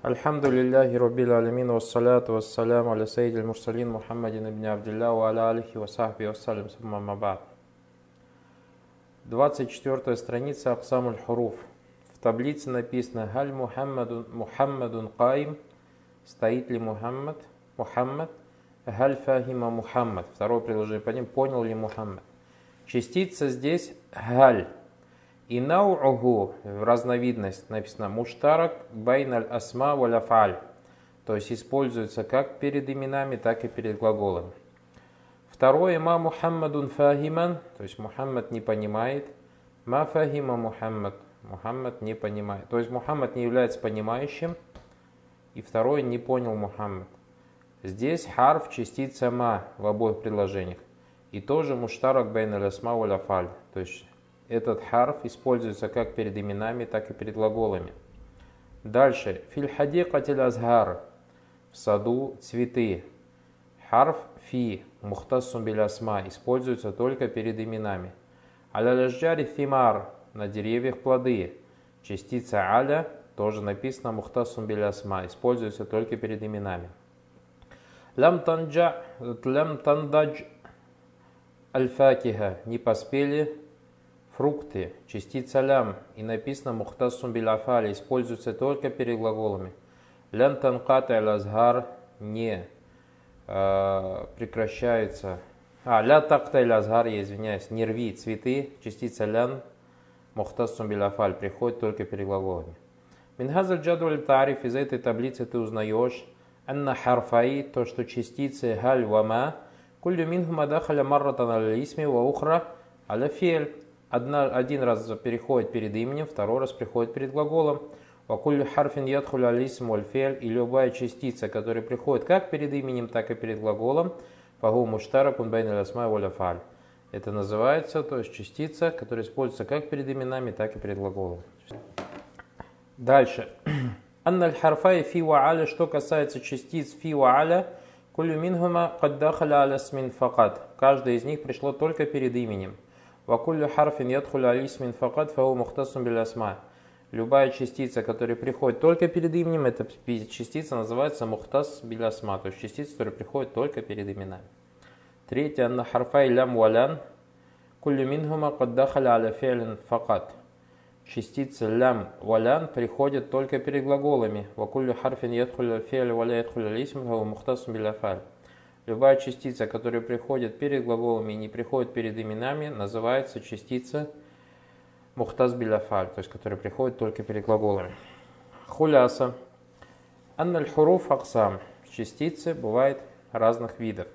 Альхамду лилляхи раббил алямин вассаляту вассаляму аля сайдил мурсалин Мухаммадин ибн Абдилля ва аля алихи ва сахби вассалям сумма мабад. 24 страница Аксамуль Хуруф. В таблице написано Халь Мухаммадун, Мухаммадун Каим. Стоит ли Мухаммад? Мухаммад. Халь Фахима Мухаммад. Второе предложение по ним. Понял ли Мухаммад? Частица здесь Халь. И нау'уху, разновидность, написано муштарак байналь асма валяфаль. То есть используется как перед именами, так и перед глаголами. Второе, ма Мухаммадун фахиман, то есть Мухаммад не понимает. Ма фахима Мухаммад, Мухаммад не понимает. То есть Мухаммад не является понимающим. И второе, не понял Мухаммад. Здесь харф частица ма в обоих предложениях. И тоже муштарак бейн асма валяфаль. То есть этот харф используется как перед именами, так и перед глаголами. Дальше. Фильхадикатиль азгар. В саду цветы. Харф фи. Мухтасум билясма. Используется только перед именами. Аля фимар. На деревьях плоды. Частица аля тоже написано мухтасум билясма. Используется только перед именами. Лям танджа, лям тандадж аль-факиха. Не поспели фрукты, частица лям, и написано мухтасум биляфали, используется только перед глаголами. Лям танкат азгар не э, прекращается. А, ля такта азгар, я извиняюсь, не рви цветы, частица лян, мухтасум биляфаль, приходит только перед глаголами. Минхазаль джадваль тариф, из этой таблицы ты узнаешь, анна харфаи, то, что частицы галь вама, кулю минхума дахаля марратан аль-исми ва ухра аля фель одна, один раз переходит перед именем, второй раз приходит перед глаголом. Вакуль харфин ядхуль алисм вальфель и любая частица, которая приходит как перед именем, так и перед глаголом, фагу муштара кунбайн алясмай воляфаль. Это называется, то есть частица, которая используется как перед именами, так и перед глаголом. Дальше. أن حرفي في وعلى, что касается частиц في على, كل منهما قد دخل على اسم فقط. Каждое из них пришло только перед именем. وكل حرف يدخل على اسم فقط فهو مختص بالأسماء. Любая частица, которая приходит только перед именем, эта частица называется مختص بالأسماء, то есть частица, которая приходит только перед именами. Третье, أن حرفي لم ولن, كل منهما قد دخل على فعل فقط. Частица лям валян приходит только перед глаголами. Вакулю харфин ядхулю фиаль валя ядхулю алисм фау мухтасум биляфаль. Любая частица, которая приходит перед глаголами и не приходит перед именами, называется частица мухтаз биляфаль, то есть которая приходит только перед глаголами. Хуляса. Анналь хуруф аксам. Частицы бывает разных видов.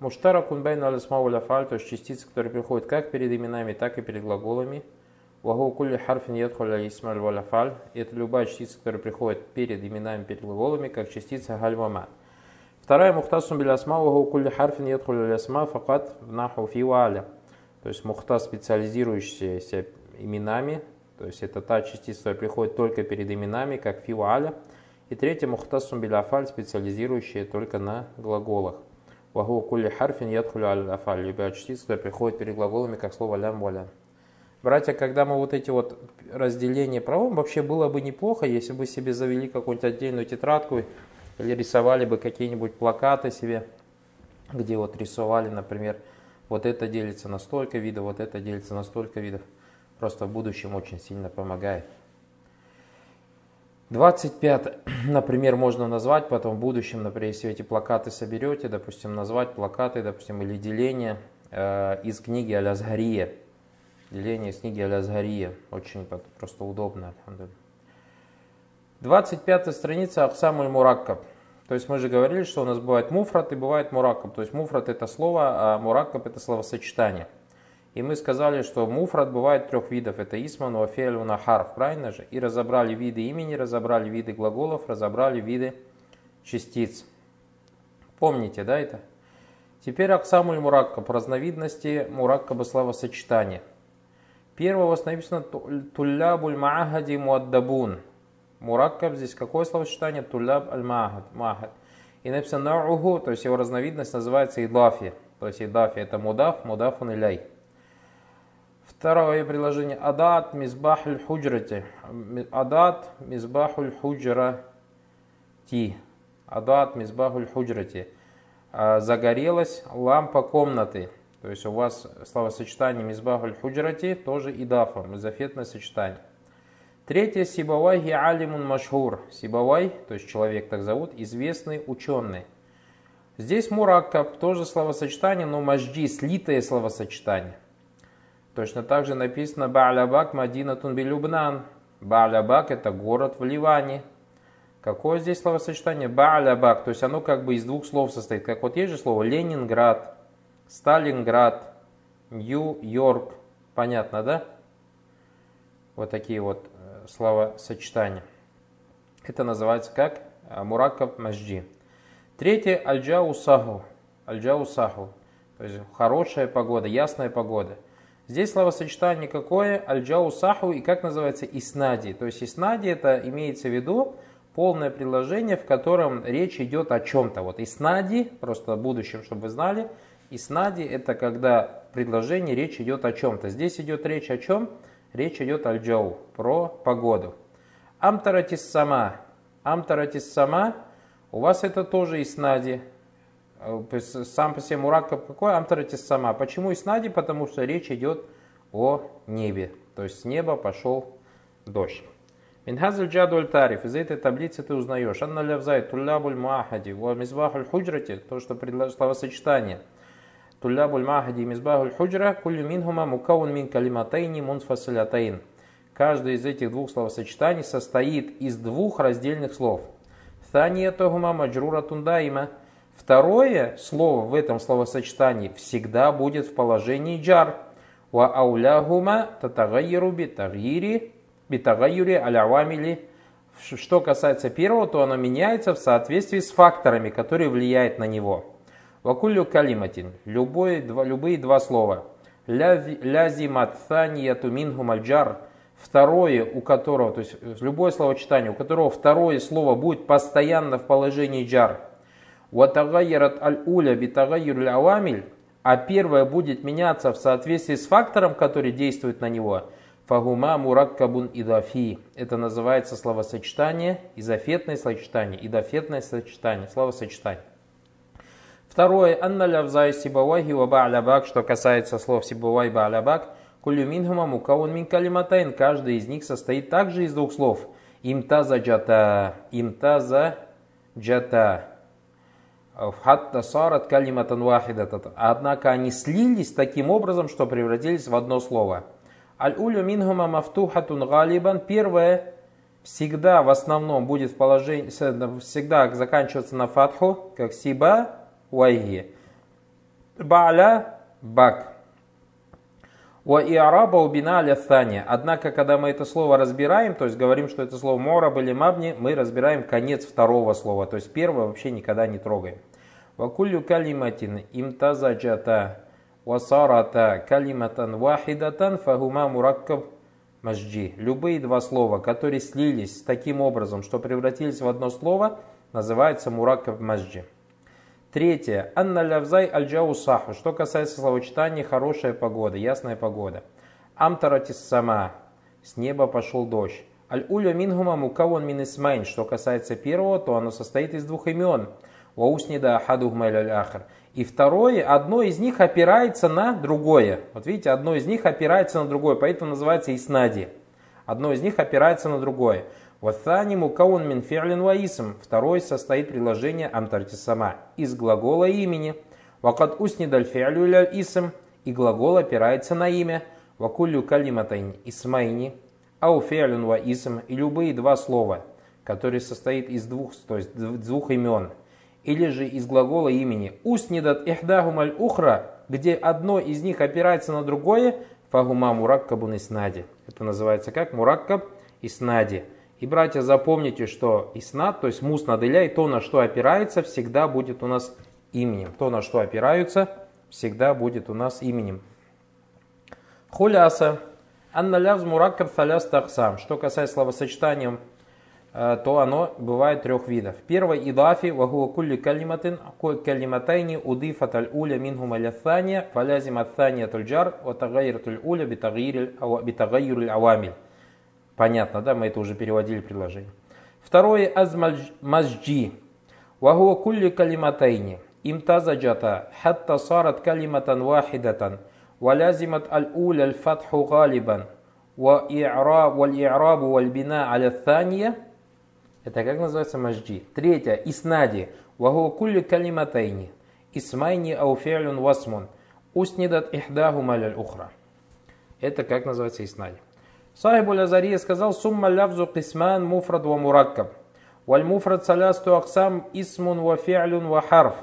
Муштара кунбайн алисмау ляфаль, то есть частицы, которые приходят как перед именами, так и перед глаголами. Вагу кулли харфин ядхуля исмаль. Это любая частица, которая приходит перед именами, перед глаголами, как частица هل وما. Вторая مختص بالأسماء وهو كل حرف يدخل الأسماء فقط نحو في وعلى. То есть مختص, специализирующийся именами, то есть это та частица, которая приходит только перед именами, как في وعلى. И третья مختص بالأفعال, специализирующая только на глаголах. Ваху кулли харфин ядхулю аляфаль. Любая частица, которая приходит перед глаголами, как слово لم ولن. Братья, когда мы вот эти вот разделения проводим, вообще было бы неплохо, если бы себе завели какую-нибудь отдельную тетрадку, или рисовали бы какие-нибудь плакаты себе, где вот рисовали, например, вот это делится на столько видов, вот это делится на столько видов. Просто в будущем очень сильно помогает. 25, например, можно назвать потом в будущем, например, если эти плакаты соберете, допустим, назвать плакаты, допустим, или деление э, из книги Алязгария. Деление из книги Алязгария. Очень просто удобно. 25 страница Аксамуль Мураккаб. То есть мы же говорили, что у нас бывает муфрат и бывает мураккаб. То есть муфрат это слово, а мураккаб это словосочетание. И мы сказали, что муфрат бывает трех видов. Это исман, вафель, нахарф, правильно же? И разобрали виды имени, разобрали виды глаголов, разобрали виды частиц. Помните, да, это? Теперь аксамуль мураккаб, разновидности мураккаба словосочетания. Первого написано туллябуль маахади муаддабун. Мураккаб здесь какое словосочетание? Туляб аль-махад. Махад. И написано на'уху, то есть его разновидность называется идафи. То есть идафи это мудаф, мудафун иляй. Второе предложение. Адат мизбахуль худжрати. Адат мизбахуль худжра. ти. Адат мизбахуль худжрати. Загорелась лампа комнаты. То есть у вас словосочетание мизбахуль худжрати тоже идафа, мизафетное сочетание. Третье, Сибавай алимун машхур. Сибавай, то есть человек так зовут, известный ученый. Здесь мураккаб, тоже словосочетание, но мажди, слитое словосочетание. Точно так же написано Ба'лябак Мадинатун Билюбнан. Ба'лябак это город в Ливане. Какое здесь словосочетание? Ба'лябак, то есть оно как бы из двух слов состоит. Как вот есть же слово Ленинград, Сталинград, Нью-Йорк. Понятно, да? Вот такие вот словосочетание. Это называется как э, муракаб маджди. Третье – аль-джау саху. Аль-джау саху. То есть хорошая погода, ясная погода. Здесь словосочетание какое? Аль-джау саху и как называется иснади. То есть иснади это имеется в виду полное предложение, в котором речь идет о чем-то. Вот иснади, просто в будущем, чтобы вы знали, иснади это когда в предложении речь идет о чем-то. Здесь идет речь о чем? Речь идет аль-джау, про погоду. Амтаратис сама. Амтаратис сама, у вас это тоже иснади. Э, сам по себе мураккаб какой? Амтаратис сама. Почему иснади? Потому что речь идет о небе. То есть с неба пошел дождь. Минхазаль джадуль тариф. Из этой таблицы ты узнаешь. Анна лявзай туллябуль махади. Ва мизбахуль худжрати. То, что словосочетание – طلاب المعهد مصباح الحجرة كل منهما مكون من كلمتين منفصلتين. Каждое из этих двух словосочетаний состоит из двух раздельных слов. Тханиятахума маджрура тундаима. Второе слово в этом словосочетании всегда будет в положении джар. Ва ауляхума татагайру битагири битагайюри алявамили. Что касается первого, то оно меняется в соответствии с факторами, которые влияют на него. Вакулю калиматин. Любое, два, любые два слова. Лязимат тханияту мингу мальджар. Второе, у которого, то есть любое словочитание, у которого второе слово будет постоянно в положении джар. Ватагайрат аль-уля битагайр авамиль. А первое будет меняться в соответствии с фактором, который действует на него. Фагума мураккабун идафи. Это называется словосочетание, изофетное словосочетание, идафетное сочетание, словосочетание. Второе, анна лявзай сибавайхи ва ба'лябак, что касается слов сибавай ба'лябак, кулю минхума мукаун мин калиматайн, каждый из них состоит также из двух слов. Имтаза джата, имтаза джата. Хатта сарат калиматан вахидата. Однако они слились таким образом, что превратились в одно слово. Аль-улю минхума мафтухатун галибан. Первое всегда в основном будет в положении, всегда заканчиваться на фатху, как сиба, вайги. Ба'ля бак. Ва иараба убина аля Однако, когда мы это слово разбираем, то есть говорим, что это слово мораб или мабни, мы разбираем конец второго слова. То есть первое вообще никогда не трогаем. Вакулю калиматин имтазаджата васарата калиматан вахидатан фагума мураккаб мажджи. Любые два слова, которые слились таким образом, что превратились в одно слово, называется мураккаб мажджи. Третье. Анна лявзай аль саху. Что касается словочитания, хорошая погода, ясная погода. Амтаратис сама. С неба пошел дождь. Аль-уля мингума мукавон мин исмайн. Что касается первого, то оно состоит из двух имен. Вауснида ахадухма ахр. И второе, одно из них опирается на другое. Вот видите, одно из них опирается на другое, поэтому называется иснади. Одно из них опирается на другое. Ваthani мукаун мин фи'лин ваисм. Второй состоит предложение амтартисама из глагола имени. Вакат уснидаль фи'лю ля исм. И глагол опирается на имя. Вакулю калиматайн исмайни. Ау фи'лин ва. И любые два слова, которые состоят из двух, то есть двух имен. Или же из глагола имени. Уснидат ихдахумаль ухра, где одно из них опирается на другое, фагума мураккабун иснади. Это называется как мураккаб иснади. И, братья, запомните, что иснат, то есть муснад иля, и то, на что опирается, всегда будет у нас именем. То, на что опираются, всегда будет у нас именем. Хуляса. Анна лявз мураккаб таляс таксам. Что касается словосочетания, э, то оно бывает трех видов. Первый идафи вагуа кулли калиматин калиматайни удифат аль уля минхум аляthания фалязим аттания тульджар ва тагайр уля битагайр авамиль. Понятно, да, мы это уже переводили предложение. Второе азмаджи. وهو كل كلمتين امتزجتا حتى صارت كلمة واحدة ولازمت الأولى الفتح غالبا وإعراب والإعراب والبناء على الثانية это как называется мажджи. Третье, иснади. Ваху кулли калиматайни. Исмайни ау фи'люн васмун. Уснидат ихдаху маляль ухра. Это как называется иснади. Сахибу Лазария сказал, сумма лявзу кисман муфрад ва мураккаб. والمفرد ثلاثة أقسام اسم وفعل وحرف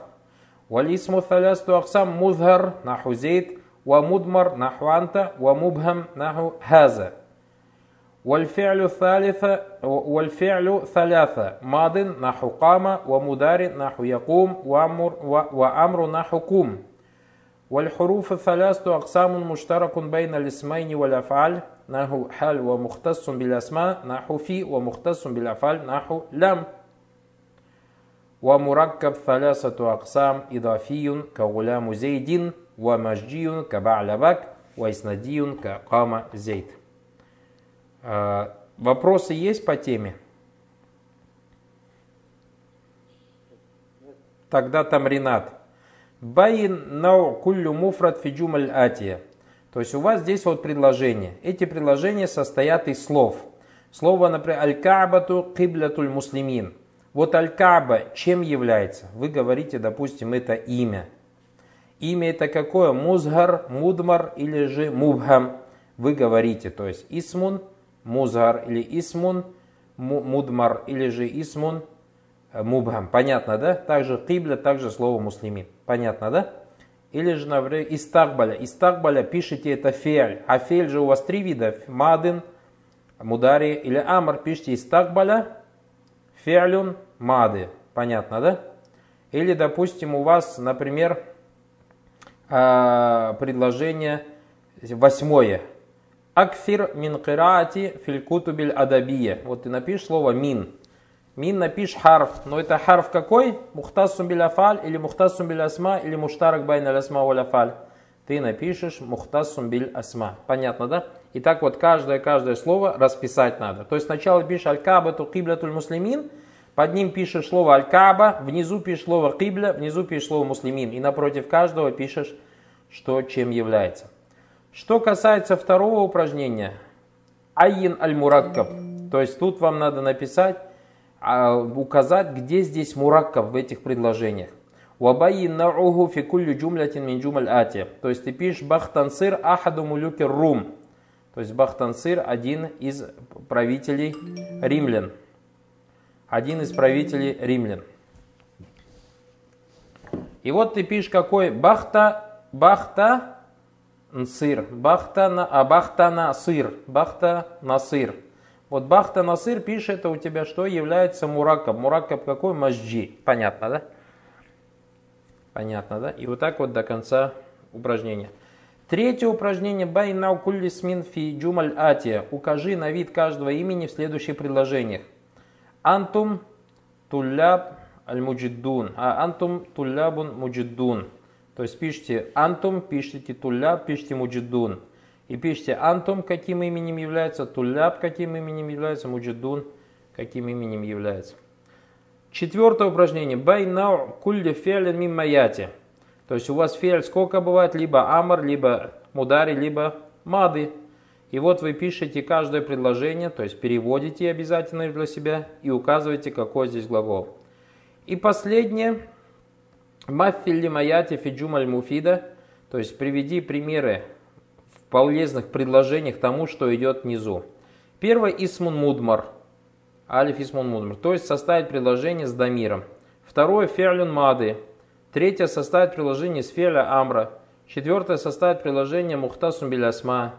والاسم ثلاثة أقسام مظهر نحو زيد ومدمر نحو أنت ومبهم نحو هذا والفعل الثالثة والفعل ثلاثة ماض نحو قام ومدار نحو يقوم وأمر, وأمر نحو قوم والحروف الثلاثة أقسام مشترك بين الاسمين والأفعال نحو حال ومختص بالأسماء نحو في ومختص بالأفعال نحو لم ومركب ثلاثة أقسام إضافي كغلام زيد ومجدي كبعلبك وإسنادي كقام زيد Вопросы есть по теме? Тогда там Ренат. Байн нау куллю муфрат фиджумаль атия. То есть у вас здесь вот предложения. Эти предложения состоят из слов. Слово, например, аль-ка'бату киблятуль муслимин. Вот аль-ка'ба чем является? Вы говорите, допустим, это имя. Имя это какое? Музгар, мудмар или же мубхам. Вы говорите, то есть исмун, музгар или исмун, мудмар или же исмун, мубхам. Понятно, да? Также кибля, также слово муслимин. Понятно, да? Или же, например, истакбаля. Истакбаля пишите это феаль. А феаль же у вас три вида. Мадин, мудари или амр. Пишите истакбаля, феалюн, мады. Понятно, да? Или, допустим, у вас, например, а, предложение восьмое. أكثر من قراءة في الكتب الأدبية. Вот ты напишешь слово من. من напишешь حرف. Но это حرف какой? مختص بالأفعال или مختص بالأسماء или مشترك بين الأسماء والأفعال. Ты напишешь مختص بالأسماء. Понятно, да? И так вот каждое, каждое слово расписать надо. То есть сначала пишешь الكعبة قبلة المسلمين, под ним пишешь слово الكعبة, внизу пишешь слово قبلة, внизу пишешь слово المسلمين. И напротив каждого пишешь, что чем является. Что касается второго упражнения, айин аль-мураккаб. То есть тут вам надо написать указать, где здесь мураккав в этих предложениях. Вабайин наугу фи кулли джумлятин мин джумаль ати. То есть ты пишешь Бахтансыр ахаду мулюки рум. То есть Бахтансыр один из правителей римлян. Один из правителей римлян. И вот ты пишешь какой Бахта, Бахта Нсыр, Бахта, а Бахта Насыр, Бахта Насыр. Вот Бахта Насыр пишет это у тебя, что является муракаб. Муракаб какой? Масджи. Понятно, да? Понятно, да? И вот так вот до конца упражнения. Третье упражнение. Байна кулли смин фи джумаль атия. Укажи на вид каждого имени в следующих предложениях. Антум туляб аль-муджиддун. А антум тулябун муджиддун. То есть пишите антум, пишите туляб, пишите муджиддун. И пишите антум, каким именем является, туляб, каким именем является, муджидун, каким именем является. Четвертое упражнение. Байнау кулли фиалин миммаяти. То есть у вас фиаль сколько бывает? Либо амар, либо мудари, либо мады. И вот вы пишете каждое предложение, то есть переводите обязательно для себя и указываете, какой здесь глагол. И последнее. Маффилли маяти фиджумаль муфида. То есть приведи примеры полезных предложениях тому, что идет внизу. Первое – исмун мудмар. Алиф исмун мудмар. То есть составить предложение с дамиром. Второе – фиалюн мады. Третье – составить предложение с фиаля амра. Четвертое – составить предложение мухтасум билясма.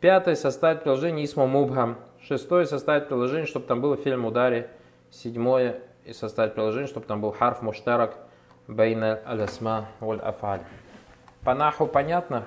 Пятое – составить предложение исму мубхам. Шестое – составить предложение, чтобы там было фильм ударе. Седьмое – составить предложение, чтобы там был харф муштарак байна алясма валь афаль. По наху понятно?